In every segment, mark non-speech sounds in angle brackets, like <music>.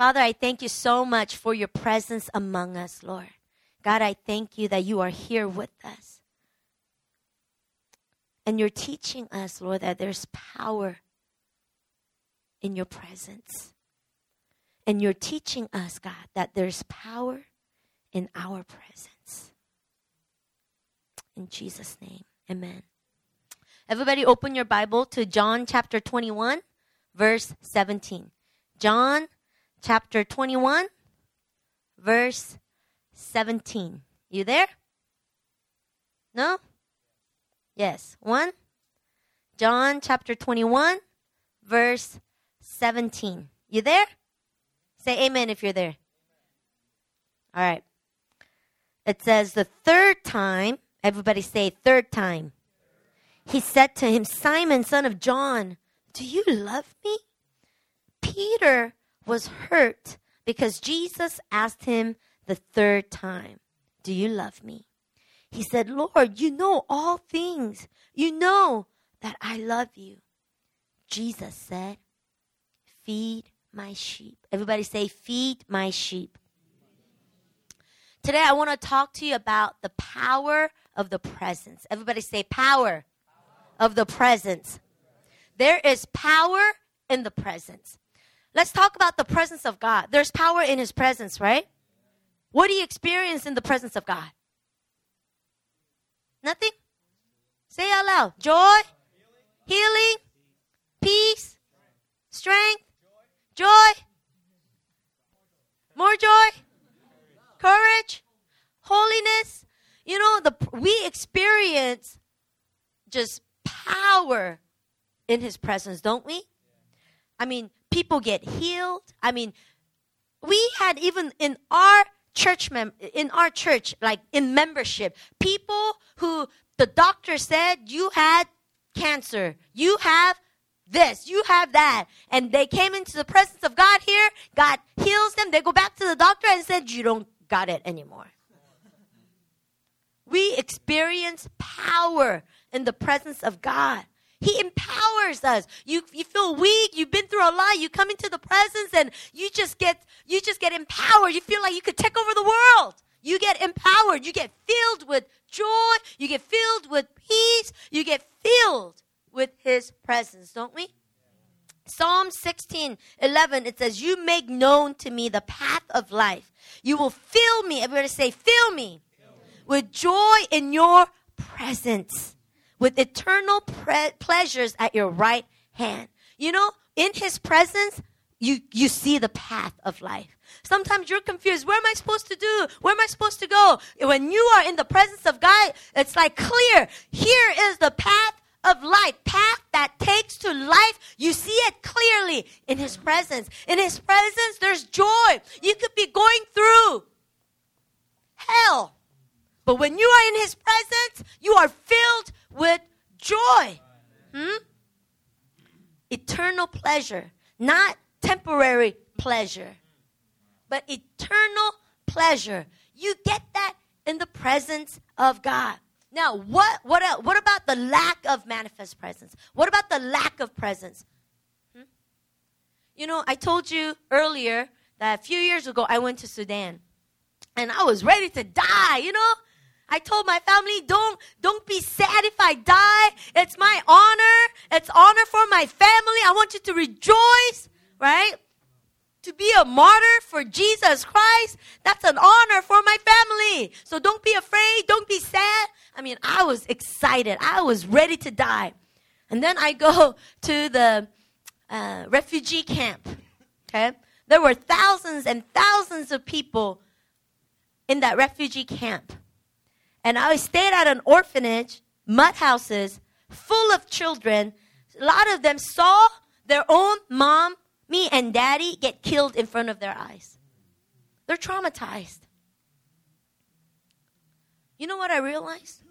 Father, I thank you so much for your presence among us, Lord. God, I thank you that you are here with us. And you're teaching us, Lord, that there's power in your presence. And you're teaching us, God, that there's power in our presence. In Jesus' name, amen. Everybody, open your Bible to John chapter 21, verse 17. John chapter 21, verse 17. You there? No? Yes. One. John chapter 21, verse 17. You there? Say amen if you're there. All right. It says, the third time, everybody say third time. He said to him, Simon, son of John, do you love me? Peter was hurt because Jesus asked him the third time, Do you love me? He said, Lord, you know all things. You know that I love you. Jesus said, Feed my sheep. Everybody say, Feed my sheep. Today, I want to talk to you about the power of the presence. Everybody say, Power of the presence. There is power in the presence. Let's talk about the presence of God. There's power in His presence, right? What do you experience in the presence of God? Nothing? Say out loud. Joy, healing, peace, strength, joy, more joy, courage, holiness. You know, the we experience just power in his presence, don't we? I mean, people get healed. I mean, we had even in our church mem- in our church like in membership people who the doctor said you had cancer. You have this. You have that. And they came into the presence of god here. God heals them. They go back to the doctor and said you don't got it anymore. We experience power in the presence of god he empowers us. You, you feel weak. You've been through a lot. You come into the presence and you just get, you just get empowered. You feel like you could take over the world. You get empowered. You get filled with joy. You get filled with peace. You get filled with His presence, don't we? Psalm 16, 11, it says, You make known to me the path of life. You will fill me, everybody say, fill me, with joy in your presence with eternal pre- pleasures at your right hand. You know, in his presence, you, you see the path of life. Sometimes you're confused. Where am I supposed to do? Where am I supposed to go? When you are in the presence of God, it's like clear. Here is the path of life, path that takes to life. You see it clearly in His presence. In His presence, there's joy. You could be going through hell. But when you are in His presence, you are filled with joy. Hmm? Eternal pleasure, not temporary pleasure, but eternal pleasure. You get that in the presence of God. Now, what what else? what about the lack of manifest presence? What about the lack of presence? Hmm? You know, I told you earlier that a few years ago I went to Sudan, and I was ready to die. You know, I told my family, don't, don't be sad if I die. It's my honor. It's honor for my family. I want you to rejoice, right? To be a martyr for Jesus Christ, that's an honor for my family. So don't be afraid. Don't be sad. I mean, I was excited. I was ready to die. And then I go <laughs> to the uh, refugee camp. Okay? There were thousands and thousands of people in that refugee camp. And I stayed at an orphanage, mud houses, full of children. A lot of them saw their own mom, me, and daddy get killed in front of their eyes. They're traumatized. You know what I realized?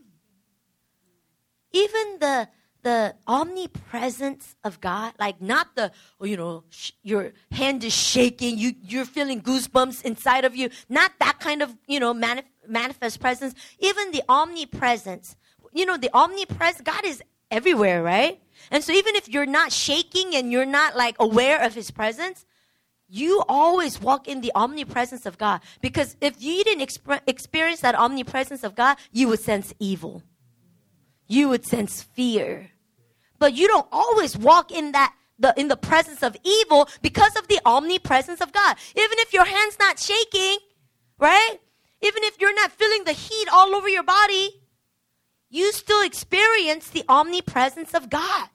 Even the the omnipresence of God, like not the, oh, you know, sh- your hand is shaking, you, you're feeling goosebumps inside of you, not that kind of, you know, manif- manifest presence, even the omnipresence. You know, the omnipresence, God is everywhere, right? And so even if you're not shaking and you're not like aware of his presence, you always walk in the omnipresence of God. Because if you didn't exp- experience that omnipresence of God, you would sense evil. You would sense fear. But you don't always walk in that the, in the presence of evil because of the omnipresence of God. Even if your hand's not shaking, right? Even if you're not feeling the heat all over your body, you still experience the omnipresence of God.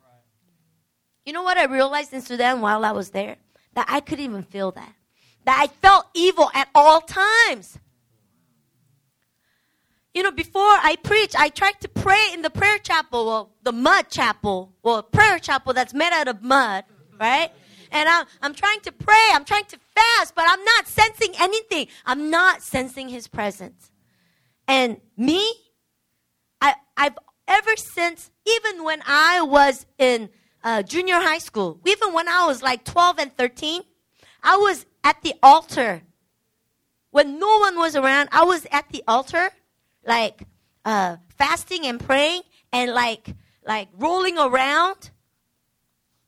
You know what I realized in Sudan while I was there? That I couldn't even feel that. That I felt evil at all times. You know, before I preach, I tried to pray in the prayer chapel, well, the mud chapel, well, prayer chapel that's made out of mud, right? And I'm, I'm trying to pray, I'm trying to fast, but I'm not sensing anything. I'm not sensing His presence. And me, I, I've ever since, even when I was in uh, junior high school, even when I was like 12 and 13, I was at the altar. When no one was around, I was at the altar, like uh, fasting and praying and like like rolling around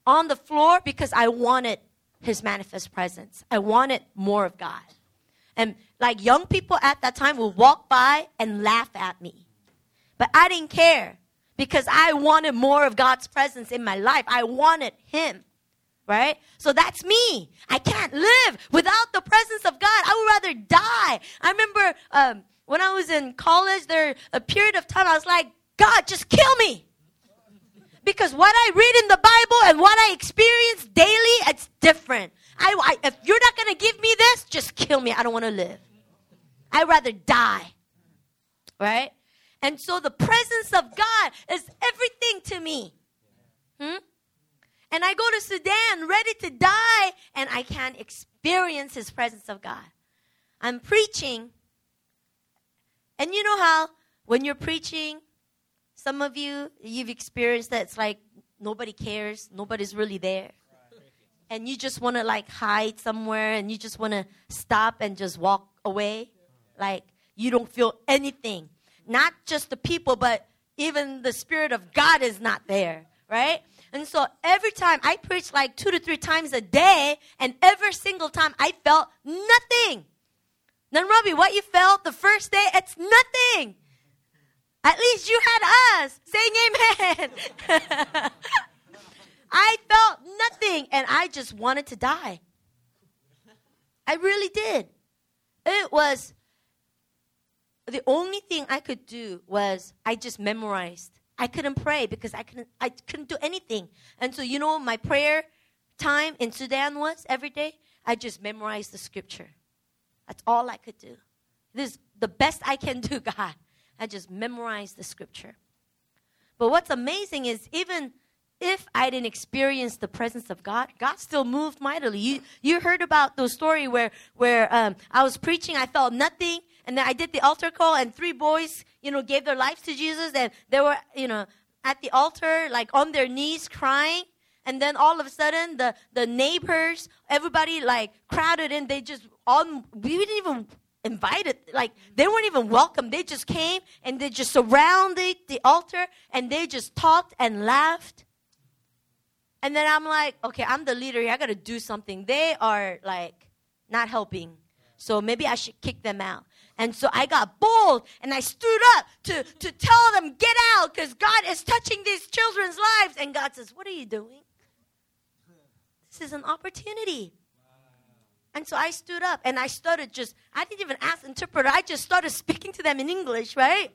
on the floor because I wanted His manifest presence. I wanted more of God. And like young people at that time would walk by and laugh at me. But I didn't care because I wanted more of God's presence in my life. I wanted Him. Right? So that's me. I can't live without the presence of God. I would rather die. I remember um, when I was in college, there a period of time I was like, God, just kill me. Because what I read in the Bible and what I experience daily, it's different. I, I if you're not going to give me this, just kill me. I don't want to live. I'd rather die. Right? And so the presence of God is everything to me. Hmm? And I go to Sudan ready to die, and I can't experience His presence of God. I'm preaching, and you know how when you're preaching, some of you, you've experienced that it's like nobody cares, nobody's really there. And you just want to like hide somewhere and you just want to stop and just walk away. Like you don't feel anything not just the people, but even the Spirit of God is not there, right? And so every time I preach like two to three times a day, and every single time I felt nothing. Then, Robbie, what you felt the first day, it's nothing. At least you had us saying amen. <laughs> I felt nothing, and I just wanted to die. I really did. It was the only thing I could do was I just memorized. I couldn't pray because I couldn't I couldn't do anything. And so you know my prayer time in Sudan was every day? I just memorized the scripture. That's all I could do. This is the best I can do, <laughs> God. I just memorized the scripture. But what's amazing is even if I didn't experience the presence of God, God still moved mightily. You you heard about the story where where um, I was preaching, I felt nothing, and then I did the altar call, and three boys, you know, gave their lives to Jesus, and they were, you know, at the altar, like on their knees, crying. And then all of a sudden, the the neighbors, everybody, like crowded in. They just all we didn't even invite it. Like they weren't even welcome. They just came and they just surrounded the altar and they just talked and laughed. And then I'm like, okay, I'm the leader here. I got to do something. They are like not helping. So maybe I should kick them out. And so I got bold and I stood up to, to tell them, get out, because God is touching these children's lives. And God says, What are you doing? This is an opportunity. And so I stood up and I started just, I didn't even ask interpreter. I just started <laughs> speaking to them in English, right?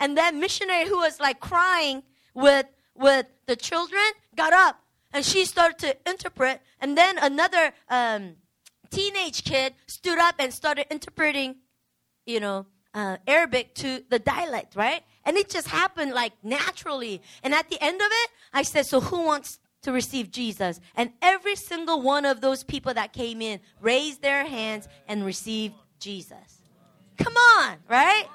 And that missionary who was like crying with, with the children got up and she started to interpret. And then another um, teenage kid stood up and started interpreting you know, uh, Arabic to the dialect, right? And it just happened like naturally. And at the end of it, I said, So who wants to receive Jesus? And every single one of those people that came in raised their hands and received Jesus. Come on, right?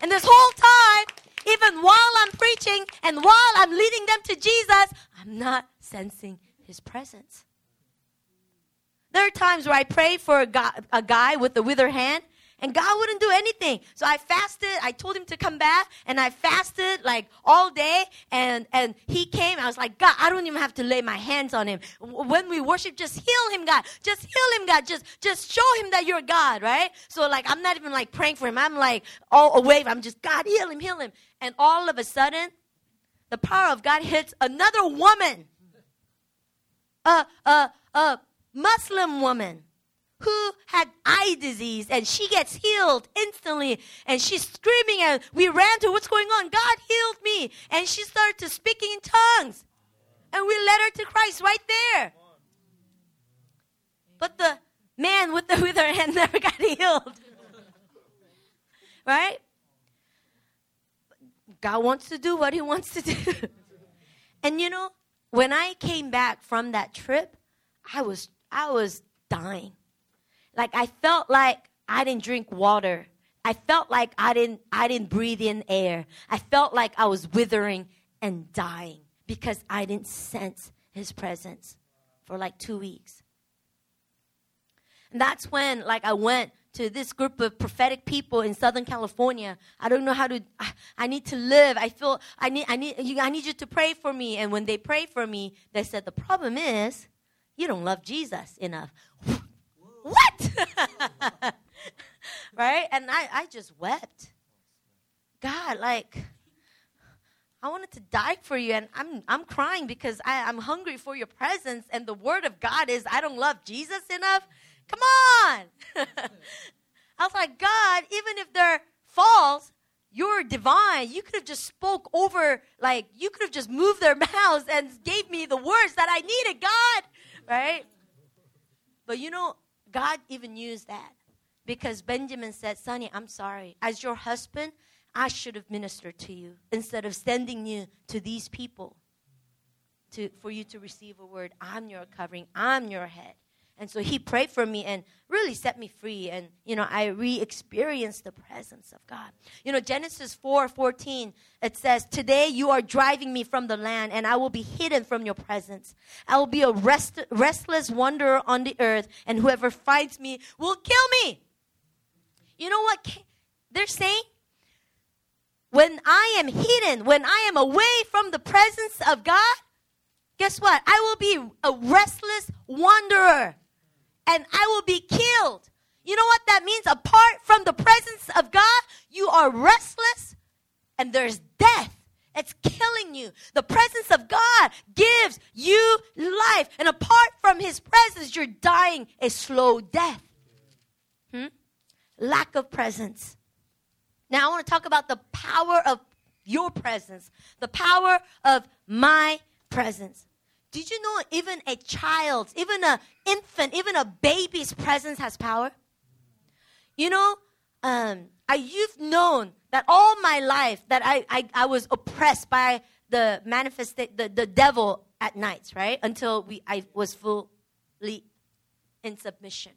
And this whole time, even while I'm preaching and while I'm leading them to Jesus, I'm not sensing his presence. There are times where I pray for a guy, a guy with a withered hand, And God wouldn't do anything. So I fasted. I told him to come back and I fasted like all day. And, and he came. I was like, God, I don't even have to lay my hands on him. When we worship, just heal him, God. Just heal him, God. Just, just show him that you're God, right? So like, I'm not even like praying for him. I'm like all away. I'm just, God, heal him, heal him. And all of a sudden, the power of God hits another woman. A, a, a Muslim woman who had eye disease and she gets healed instantly and she's screaming and we ran to what's going on. God healed me. And she started to speaking in tongues. And we led her to christ right there. But the man with the <laughs> withered hand never got healed. <laughs> Right? God wants to do what he wants to do. <laughs> And you know when i came back from that trip i was i was dying like I felt like I didn't drink water. I felt like I didn't I didn't breathe in air. I felt like I was withering and dying because I didn't sense his presence for like 2 weeks. And that's when like I went to this group of prophetic people in Southern California. I don't know how to I, I need to live. I feel I need I need you I need you to pray for me. And when they prayed for me, they said the problem is you don't love Jesus enough what? <laughs> right? And I, I just wept. God, like, I wanted to die for you, and I'm, I'm crying because I, I'm hungry for your presence. And the word of God is, I don't love Jesus enough. Come on. <laughs> I was like, God, even if they're false, you're divine. You could have just spoke over, like, you could have just moved their <laughs> mouths and gave me the words that I needed, God. Right? But you know, God even used that because Benjamin said, Sunhee, I'm sorry. As your husband, I should have ministered to you instead of sending you to these people to, for you to receive a word. I'm your covering, I'm your head. And so he prayed for me and really set me free. And, you know, I re experienced the presence of God. You know, Genesis 4 14, it says, Today you are driving me from the land, and I will be hidden from your presence. I will be a rest- restless wanderer on the earth, and whoever finds me will kill me. You know what they're saying? When I am hidden, when I am away from the presence of God, guess what? I will be a restless wanderer and I will be killed. You know what that means? Apart from the presence of God, you are restless and there's death. It's killing you. The presence of God gives you life. And apart from His presence, you're dying a slow death. Hmm? Lack of presence. Now, I want to talk about the power of your presence, the power of my presence. Did you know even a child, even an infant, even a baby's presence has power? You know, um, I, you've known that all my life that I, I, I was oppressed by the manifest the, the devil at nights, right? Until we I was fully in submission.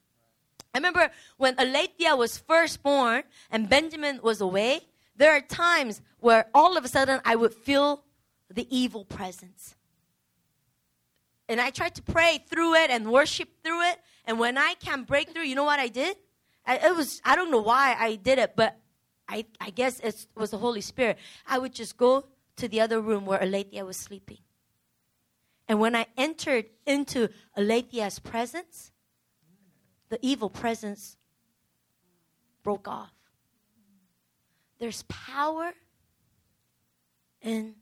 I remember when Alethea was first born and Benjamin was away, there are times where all of a sudden I would feel the evil presence and I tried to pray through it and worship through it. And when I can break through, you know what I did? I, it was I don't know why I did it, but I I guess it was the Holy Spirit. I would just go to the other room where Alethea was sleeping. And when I entered into Alethea's presence, the evil presence broke off. There's power in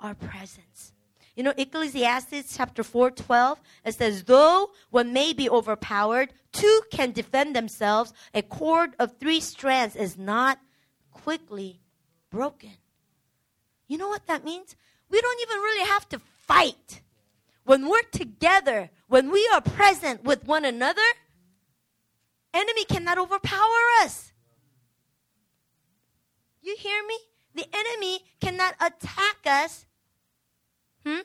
our presence. You know, Ecclesiastes chapter 4 12, it says, Though one may be overpowered, two can defend themselves. A cord of three strands is not quickly broken. You know what that means? We don't even really have to fight. When we're together, when we are present with one another, enemy cannot overpower us. You hear me? The enemy cannot attack us Hmm?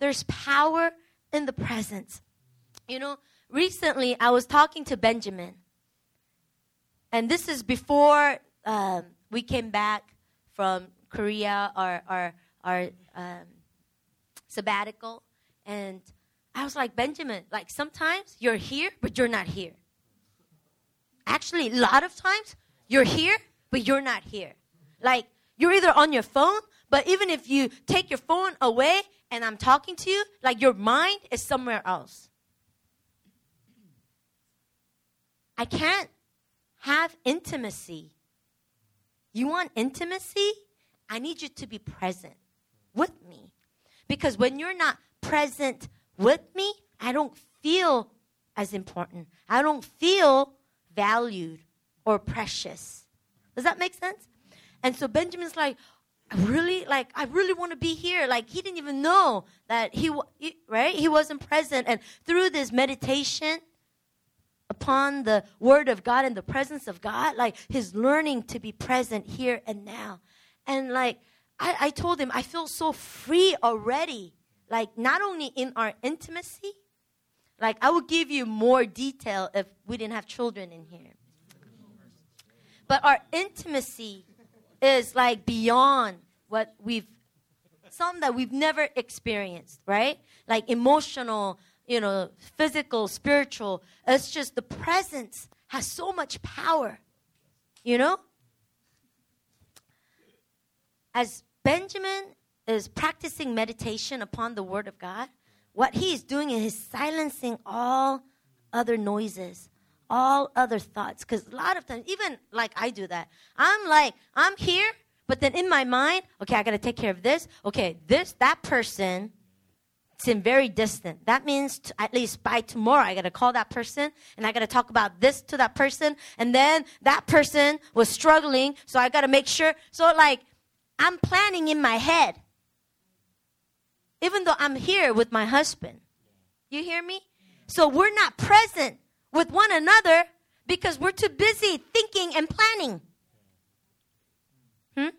There's power in the presence. You know, recently I was talking to Benjamin, and this is before um, we came back from Korea, our our our um, sabbatical, and I was like, Benjamin, like sometimes you're here, but you're not here. actually, a lot of times, you're here, but you're not here. Like, you're either on your phone, but even if you take your phone away and I'm talking to you, like your mind is somewhere else. I can't have intimacy. You want intimacy? I need you to be present with me. Because when you're not present with me, I don't feel as important. I don't feel valued or precious. Does that make sense? And so Benjamin's like, really like I really want to be here. Like he didn't even know that he right? He wasn't present and through this meditation upon the word of God and the presence of God, like his learning to be present here and now. And like I, I told him I feel so free already. Like not only in our intimacy, like I would give you more detail if we didn't have children in here. But our intimacy is like beyond what we've some that we've never experienced, right? Like emotional, you know, physical, spiritual. It's just the presence has so much power. You know? As Benjamin is practicing meditation upon the word of God, what he is doing is he's silencing all other noises, all other thoughts. Because a lot of times, even like I do that, I'm like, I'm here, but then in my mind, okay, I got to take care of this. Okay, this, that person, seem very distant. That means at least by tomorrow, I got to call that person and I got to talk about this to that person. And then that person was struggling, so I got to make sure. So, like, I'm planning in my head, even though I'm here with my husband. You hear me? So, we're not present with one another because we're too busy thinking and planning. Hmm?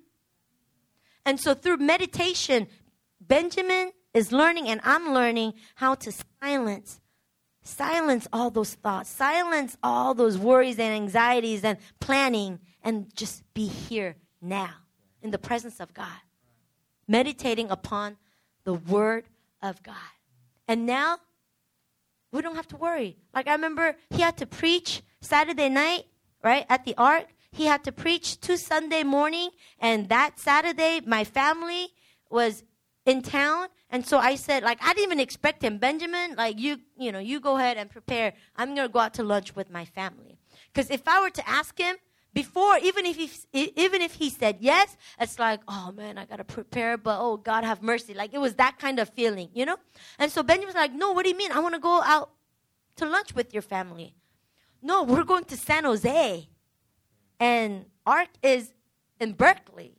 And so through meditation, Benjamin is learning and I'm learning how to silence silence all those thoughts, silence all those worries and anxieties and planning and just be here now in the presence of God. Meditating upon the word of God. And now we don't have to worry. Like I remember he had to preach Saturday night, right, at the ark. He had to preach to Sunday morning, and that Saturday, my family was in town. And so I said, like, I didn't even expect him. Benjamin, like, you, you know, you go ahead and prepare. I'm to go out to lunch with my family. Because if I were to ask him before, even if he, even if he said yes, it's like, oh man, I got to prepare, but oh, God have mercy. Like, it was that kind of feeling, you know? And so Benjamin's like, no, what do you mean? I want to go out to lunch with your family. No, we're going to San Jose and Ark is in Berkeley.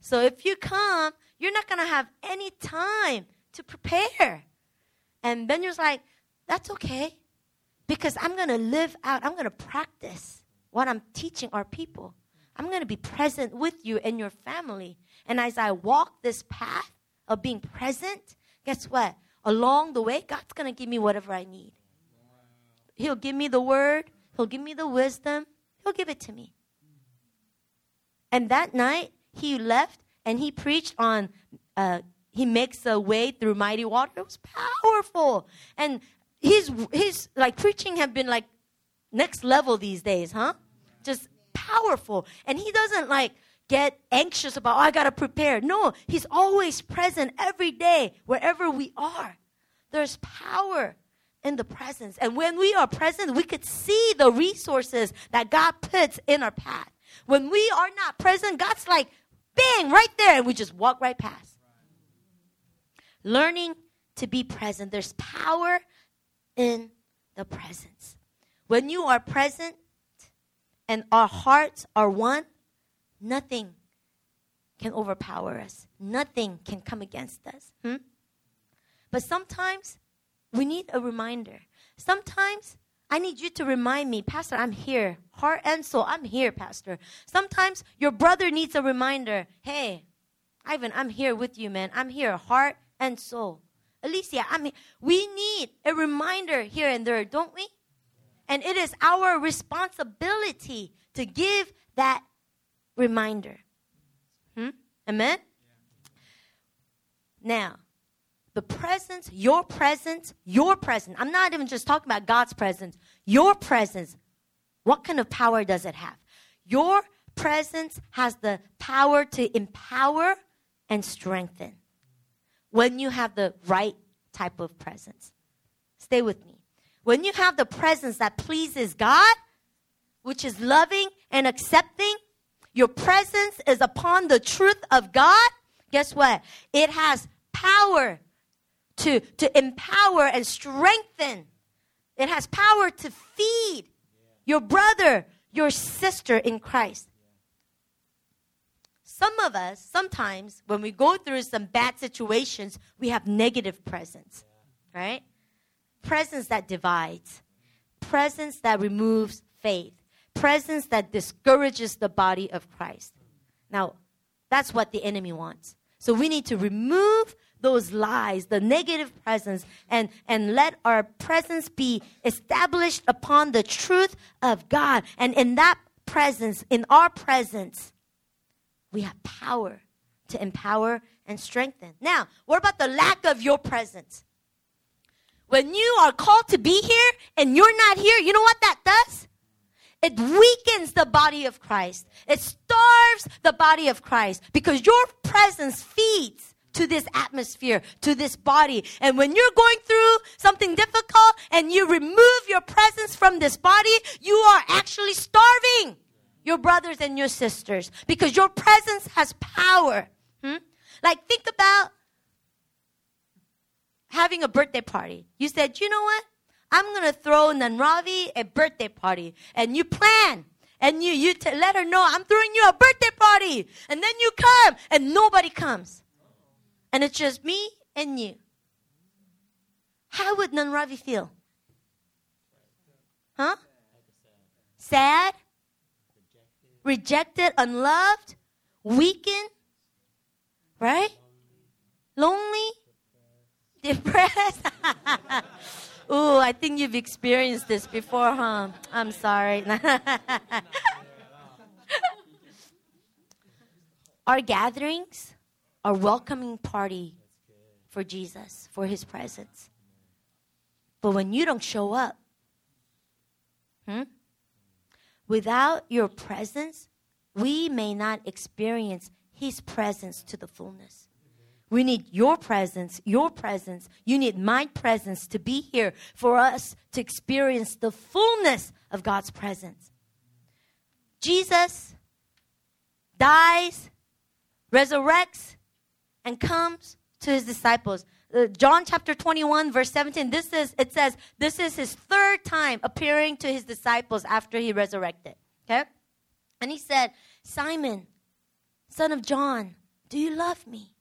So if you come, you're not to have any time to prepare. And Benjamin's like, that's okay because I'm to live out, I'm to practice what I'm teaching our people. I'm going to be present with you and your family. And as I walk this path of being present, guess what? Along the way, God's going to give me whatever I need. He'll give me the word, He'll give me the wisdom, He'll give it to me. And that night, he left and he preached on, uh, he makes a way through mighty water. It was powerful. And his, his like preaching have been like next level these days, huh? Just powerful. And he doesn't like get anxious about, oh, I got to prepare. No, he's always present every day, wherever we are. There's power in the presence. And when we are present, we could see the resources that God puts in our path. When we are not present, God's like, bang, right there, and we just walk right past. Learning to be present. There's power in the presence. When you are present and our hearts are one, nothing can overpower us. Nothing can come against us. Hmm? But sometimes we need a reminder. Sometimes I need you to remind me, Pastor, I'm here. Heart and soul, I'm here, Pastor. Sometimes your brother needs a reminder. Hey, Ivan, I'm here with you, man. I'm here, heart and soul. Alicia, I'm here. We need a reminder here and there, don't we? And it is our responsibility to give that reminder. Hmm? Amen? Now, the presence, your presence, your presence. I'm not even just talking about God's presence. Your presence What kind of power does it have? Your presence has the power to empower and strengthen when you have the right type of presence. Stay with me. When you have the presence that pleases God, which is loving and accepting, your presence is upon the truth of God, guess what? It has power to, to empower and strengthen. It has power to feed your brother, your sister in Christ. Some of us, sometimes, when we go through some bad situations, we have negative presence, right? Presence that divides, presence that removes faith, presence that discourages the body of Christ. Now, that's what the enemy wants. So we need to remove those lies, the negative presence, and, and let our presence be established upon the truth of God. And in that presence, in our presence, we have power to empower and strengthen. Now, what about the lack of your presence? When you are called to be here and you're not here, you know what that does? It weakens the body of Christ. It starves the body of Christ because your presence feeds to this atmosphere, to this body. And when you're going through something difficult and you remove your presence from this body, you are actually starving your brothers and your sisters because your presence has power. Hmm? Like, think about having a birthday party. You said, you know what? I'm going to throw Nanravi a birthday party. And you plan. And you, you t- let her know, I'm throwing you a birthday party. And then you come and nobody comes. And it's just me and you. How would Nanravi feel? Huh? Sad? Rejected, unloved, weakened, right? Lonely, depressed. <laughs> Ooh, I think you've experienced this before, huh? I'm sorry. <laughs> Our gatherings are welcoming party for Jesus, for his presence. But when you don't show up, hmm, without your presence, we may not experience his presence to the fullness. We need your presence, your presence. You need my presence to be here for us to experience the fullness of God's presence. Jesus dies, resurrects, and comes to his disciples. Uh, John chapter 21 verse 17 this is it says this is his third time appearing to his disciples after he resurrected okay and he said Simon son of John do you love me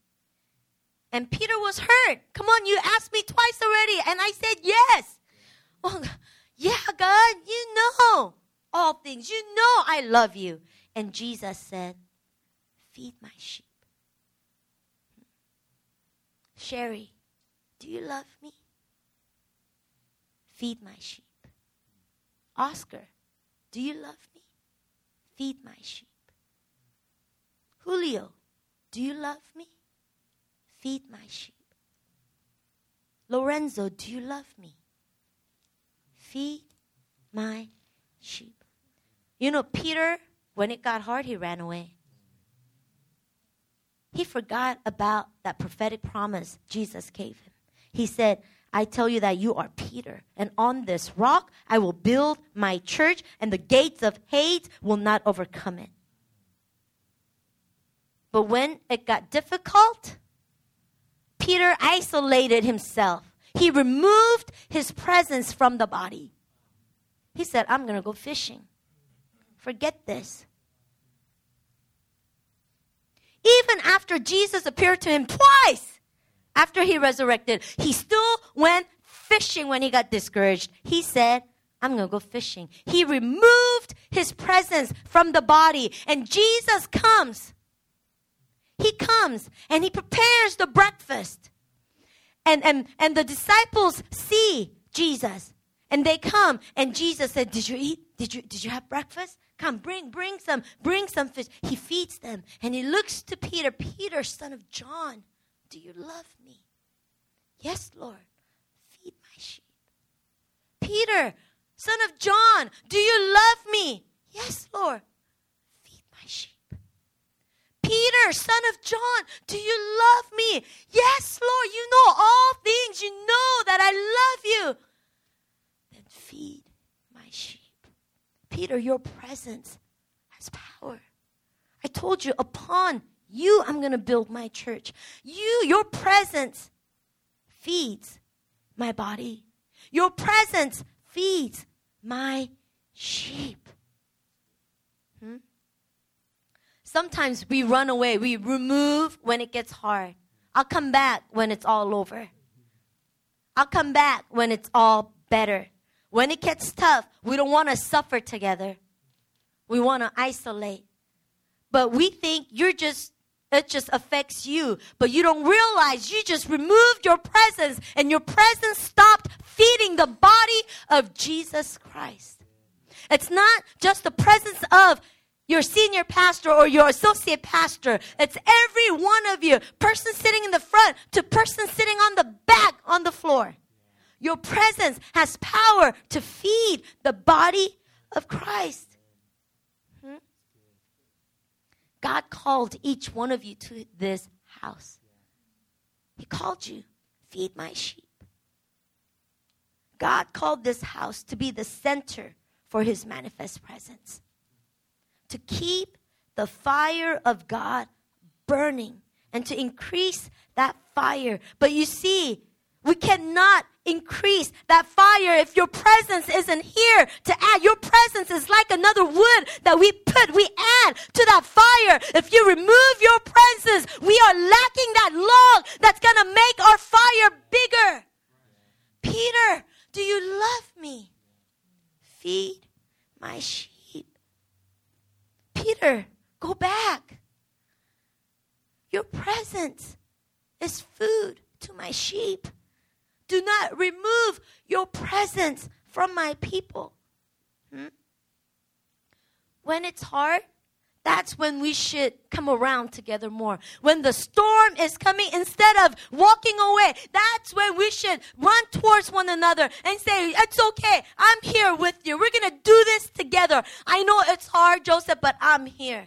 and Peter was hurt. Come on, you asked me twice already. And I said yes. Well, yeah, God, you know all things. You know I love you. And Jesus said, Feed my sheep. Sherry, do you love me? Feed my sheep. Oscar, do you love me? Feed my sheep. Julio, do you love me? Feed my sheep. Lorenzo, do you love me? Feed my sheep. You know, Peter, when it got hard, he ran away. He forgot about that prophetic promise Jesus gave him. He said, I tell you that you are Peter, and on this rock I will build my church, and the gates of Hades will not overcome it. But when it got difficult, Peter isolated himself. He removed his presence from the body. He said, I'm going to go fishing. Forget this. Even after Jesus appeared to him twice after he resurrected, he still went fishing when he got discouraged. He said, I'm going to go fishing. He removed his presence from the body, and Jesus comes he comes and he prepares the breakfast. And, and, and the disciples see Jesus and they come and Jesus said, Did you eat? Did you, did you have breakfast? Come, bring, bring some, bring some fish. He feeds them and he looks to Peter, Peter, son of John, do you love me? Yes, Lord. Feed my sheep. Peter, son of John, do you love me? Yes, Lord. Peter, son of John, do you love me? Yes, Lord, you know all things. You know that I love you. Then feed my sheep. Peter, your presence has power. I told you, upon you, I'm going to build my church. You, your presence feeds my body. Your presence feeds my sheep. Hmm? Sometimes we run away. We remove when it gets hard. I'll come back when it's all over. I'll come back when it's all better. When it gets tough, we don't want to suffer together. We want to isolate. But we think you're just it just affects you. But you don't realize you just removed your presence and your presence stopped feeding the body of Jesus Christ. It's not just the presence of your senior pastor or your associate pastor. It's every one of you, person sitting in the front to person sitting on the back on the floor. Your presence has power to feed the body of Christ. Hmm? God called each one of you to this house. He called you, feed my sheep. God called this house to be the center for his manifest presence, to keep the fire of God burning and to increase that fire. But you see, we cannot increase that fire if your presence isn't here to add. Your presence is like another wood that we put, we add to that fire. If you remove your presence, we are lacking that log that's going to make our fire bigger. Peter, do you love me? Feed my sheep. Peter, go back. Your presence is food to my sheep. Do not remove your presence from my people. Hmm? When it's hard, that's when we should come around together more. When the storm is coming, instead of walking away, that's when we should run towards one another and say, It's okay. I'm here with you. We're going to do this together. I know it's hard, Joseph, but I'm here.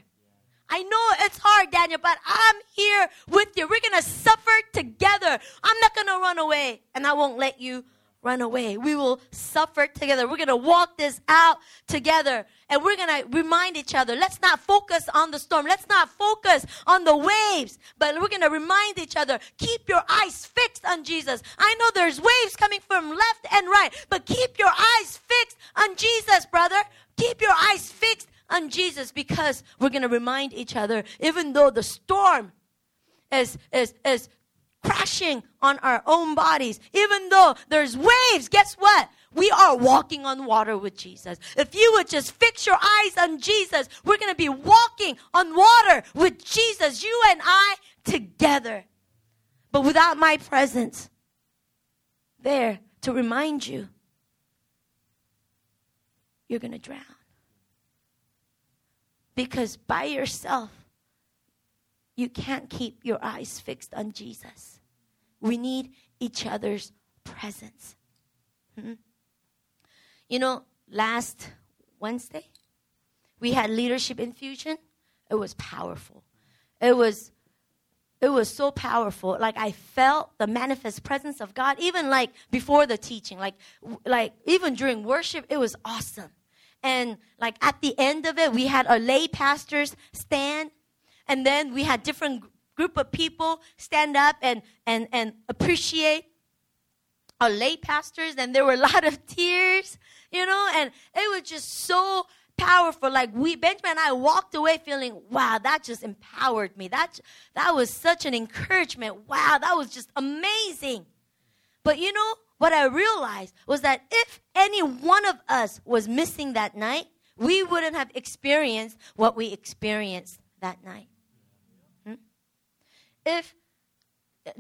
I know it's hard, Daniel, but I'm here with you. We're going to suffer together. I'm not going to run away, and I won't let you run away. We will suffer together. We're going to walk this out together. And we're going to remind each other. Let's not focus on the storm. Let's not focus on the waves. But we're going to remind each other. Keep your eyes fixed on Jesus. I know there's waves coming from left and right. But keep your eyes fixed on Jesus, brother. Keep your eyes fixed on Jesus because we're going to remind each other, even though the storm is, is, is crashing on our own bodies, even though there's waves, guess what? We are walking on water with Jesus. If you would just fix your eyes on Jesus, we're going to be walking on water with Jesus, you and I together. But without my presence there to remind you, you're going to drown. Because by yourself, you can't keep your eyes fixed on Jesus. We need each other's presence. Mm-hmm. You know, last Wednesday, we had leadership infusion. It was powerful. It was it was so powerful like i felt the manifest presence of god even like before the teaching like like even during worship it was awesome and like at the end of it, we had our lay pastors stand. And then we had different group of people stand up and, and, and appreciate our lay pastors. And there were a lot of <laughs> tears, you know, and it was just so powerful. Like we, Benjamin and I walked away feeling, wow, that just empowered me. That, that was such an encouragement. Wow, that was just amazing. But you know, what I realized was that if any one of us was missing that night, we wouldn't have experienced what we experienced that night. Hmm? If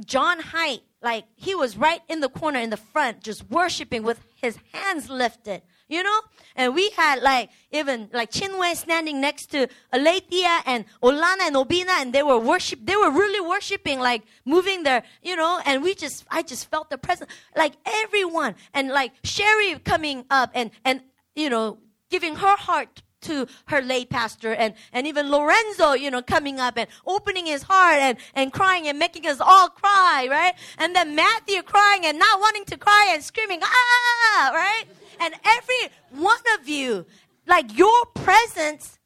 John Height, like he was right in the corner in the front, just worshiping with his hands lifted, you know? And we had like even like Chinwe standing next to Alethea and Olana and Obina and they were worship they were really worshiping, like moving their, you know, and we just I just felt the presence. Like everyone and like Sherry coming up and and you know, giving her heart to her late pastor and, and even Lorenzo, you know, coming up and opening his heart and, and crying and making us all cry, right? And then Matthew crying and not wanting to cry and screaming, ah, ah, ah, ah right? And every one of you, like your presence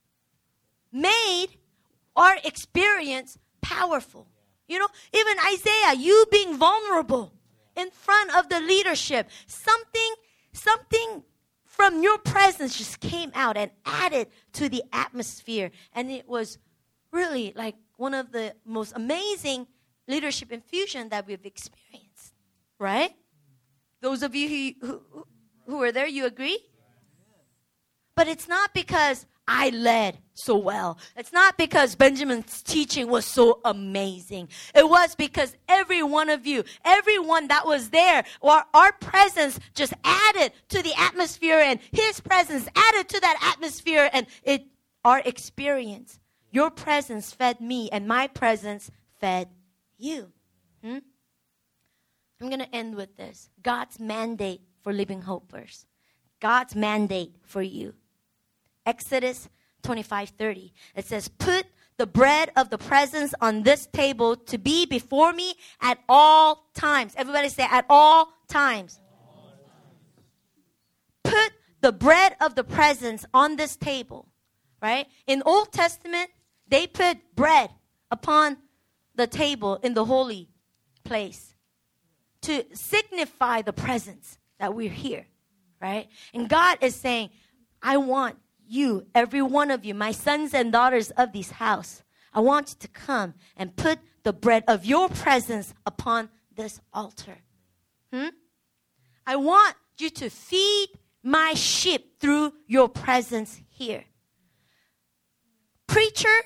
made our experience powerful. You know, even Isaiah, you being vulnerable in front of the leadership, something, something from your presence just came out and added to the atmosphere. And it was really like one of the most amazing leadership infusion that we've experienced. Right? Those of you who, who, who were there, you agree? But it's not because I led so well. It's not because Benjamin's teaching was so amazing. It was because every one of you, everyone that was there, our presence just added to the atmosphere and his presence added to that atmosphere and it, our experience. Your presence fed me and my presence fed you. Hmm? I'm going to end with this God's mandate for living hopers. God's mandate for you. Exodus 25 30. It says, Put the bread of the presence on this table to be before me at all times. Everybody say, at all times. Put the bread of the presence on this table, right? In Old Testament, they put bread upon the table in the holy place to signify the presence that we're here, right? And God is saying, I want you, every one of you, my sons and daughters of this house, I want you to come and put the bread of your presence upon this altar. Hmm? I want you to feed my sheep through your presence here. Preacher,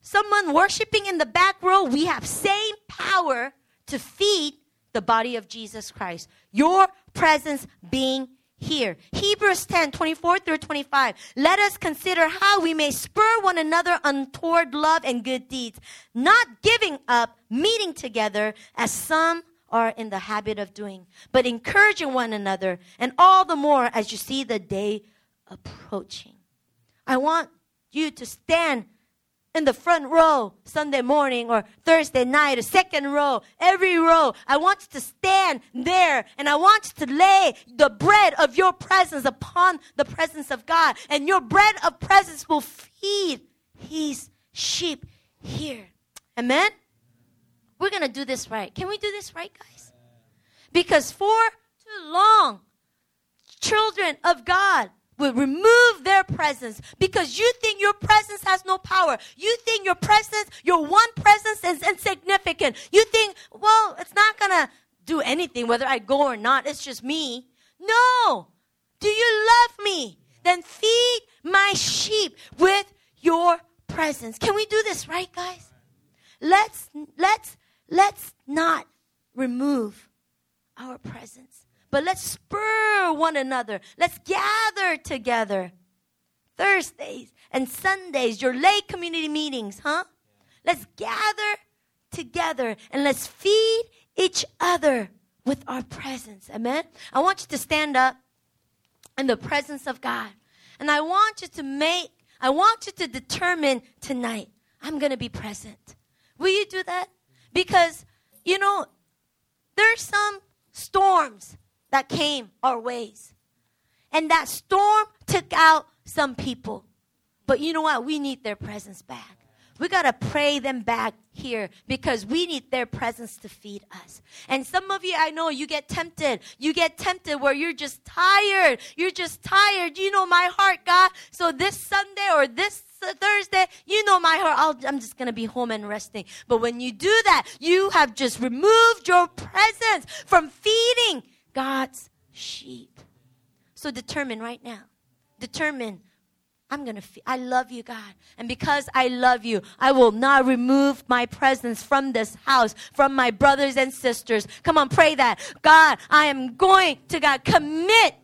someone worshiping in the back row, we have same power to feed the body of Jesus Christ. Your presence being here. Hebrews 10, 24 through 25. Let us consider how we may spur one another on toward love and good deeds, not giving up meeting together as some are in the habit of doing, but encouraging one another, and all the more as you see the day approaching. I want you to stand in the front row Sunday morning or Thursday night, a second row, every row. I want you to stand there and I want you to lay the bread of your presence upon the presence of God. And your bread of presence will feed his sheep here. Amen? We're going to do this right. Can we do this right, guys? Because for too long, children of God will remove their presence because you think your presence has no power. You think your presence, your one presence is insignificant. You think, well, it's not going to do anything whether I go or not. It's just me. No. Do you love me? Then feed my sheep with your presence. Can we do this right, guys? Let's, let's, let's not remove our presence. But let's spur one another. Let's gather together. Thursdays and Sundays, your late community meetings, huh? Let's gather together and let's feed each other with our presence. Amen. I want you to stand up in the presence of God. And I want you to make, I want you to determine tonight, I'm going to be present. Will you do that? Because, you know, there's some storms that came our ways. And that storm took out some people. But you know what? We need their presence back. We got to pray them back here because we need their presence to feed us. And some of you, I know you get tempted. You get tempted where you're just tired. You're just tired. You know my heart, God. So this Sunday or this Thursday, you know my heart. i am just going to be home and resting. But when you do that, you have just removed your presence from feeding God's sheep. So determine right now. Determine I'm going to, fe- I love you, God. And because I love you, I will not remove my presence from this house, from my brothers and sisters. Come on, pray that. God, I am going to, God, commit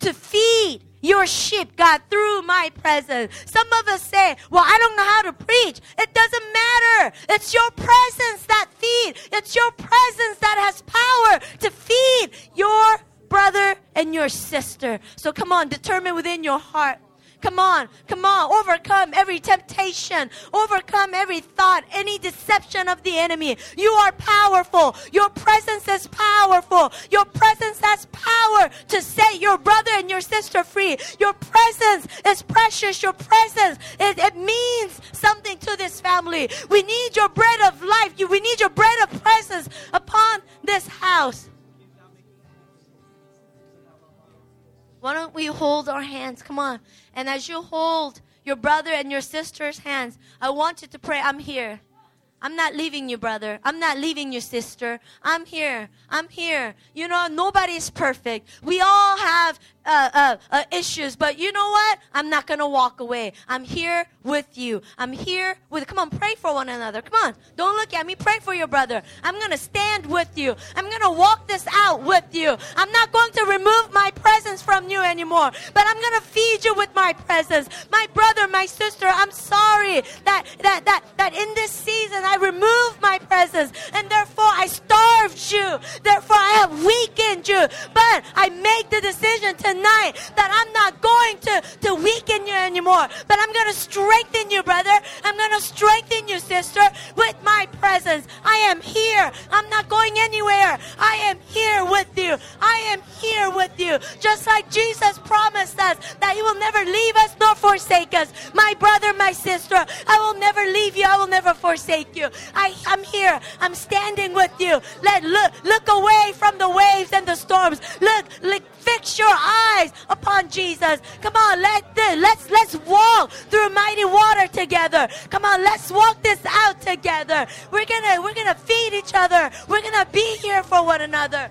to feed your sheep, God, through my presence. Some of us say, well, I don't know how to preach. It doesn't matter. It's your presence that feed. It's your presence that has power to feed your brother and your sister. So come on, determine within your heart Come on, come on, overcome every temptation, overcome every thought, any deception of the enemy. You are powerful. Your presence is powerful. Your presence has power to set your brother and your sister free. Your presence is precious. Your presence, it, it means something to this family. We need your bread of life. We need your bread of presence upon this house. Why don't we hold our hands? Come on. And as you hold your brother and your sister's hands, I want you to pray, I'm here. I'm not leaving you, brother. I'm not leaving you, sister. I'm here. I'm here. You know, nobody is perfect. We all have uh, uh, uh, issues, but you know what? I'm not going to walk away. I'm here with you. I'm here with, come on, pray for one another. Come on. Don't look at me. Pray for your brother. I'm going to stand with you. I'm going to walk this out with you. I'm not going to remove my presence from you anymore, but I'm going to feed you with my presence. My brother, my sister, I'm sorry that, that, that, that in this season I removed my presence and therefore I starved you. Therefore I have weakened you. But I make the decision tonight that I'm not going to, to weaken you anymore, but I'm going to strengthen you, brother. I'm going to strengthen you, sister, with my presence. I am here. I'm not going anywhere. I am here with you. I am here with you. Just like Jesus promised us that He will never leave us nor forsake us. My brother, my sister, I will never leave you. I will never forsake you. I, I'm here. I'm standing with you. Let look, look away from the waves and the storms. Look, look fix your eyes upon Jesus. Come on, let this, let's let's walk through mighty water together. Come on, let's walk this out together. We're gonna we're gonna feed each other. We're gonna be here for one another.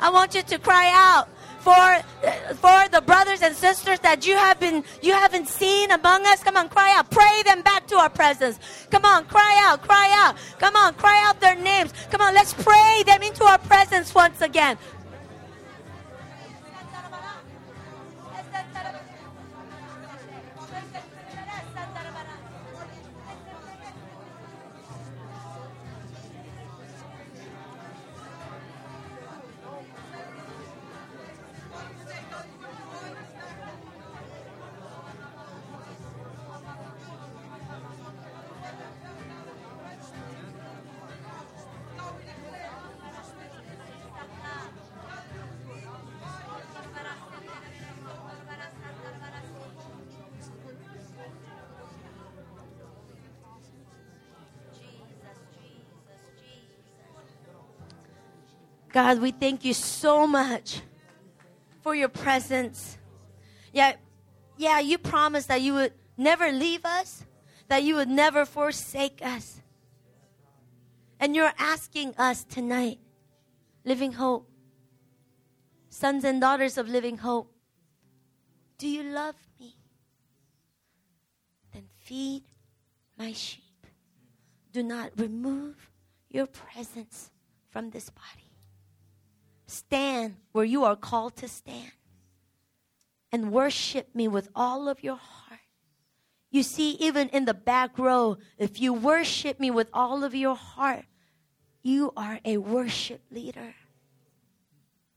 I want you to cry out for for the brothers and sisters that you have been you haven't seen among us. Come on, cry out. Pray them back to our presence. Come on, cry out, cry out. Come on, cry out their names. Come on, let's pray them into our presence once again. God, we thank you so much for your presence. Yeah, yeah, you promised that you would never leave us, that you would never forsake us. And you're asking us tonight, Living Hope, sons and daughters of Living Hope, do you love me? Then feed my sheep. Do not remove your presence from this body. Stand where you are called to stand and worship me with all of your heart. You see, even in the back row, if you worship me with all of your heart, you are a worship leader.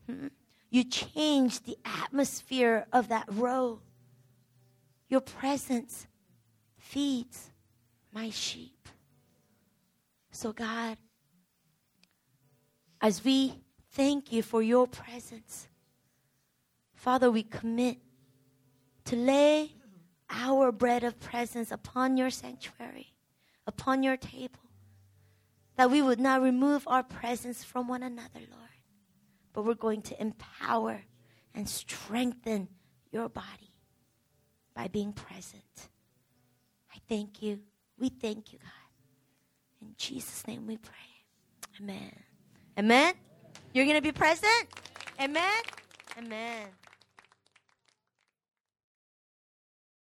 Hmm? You change the atmosphere of that row. Your presence feeds my sheep. So, God, as we Thank you for your presence. Father, we commit to lay our bread of presence upon your sanctuary, upon your table, that we would not remove our presence from one another, Lord, but we're going to empower and strengthen your body by being present. I thank you. We thank you, God. In Jesus' name we pray. Amen. Amen. You're going to be present? Amen? Amen.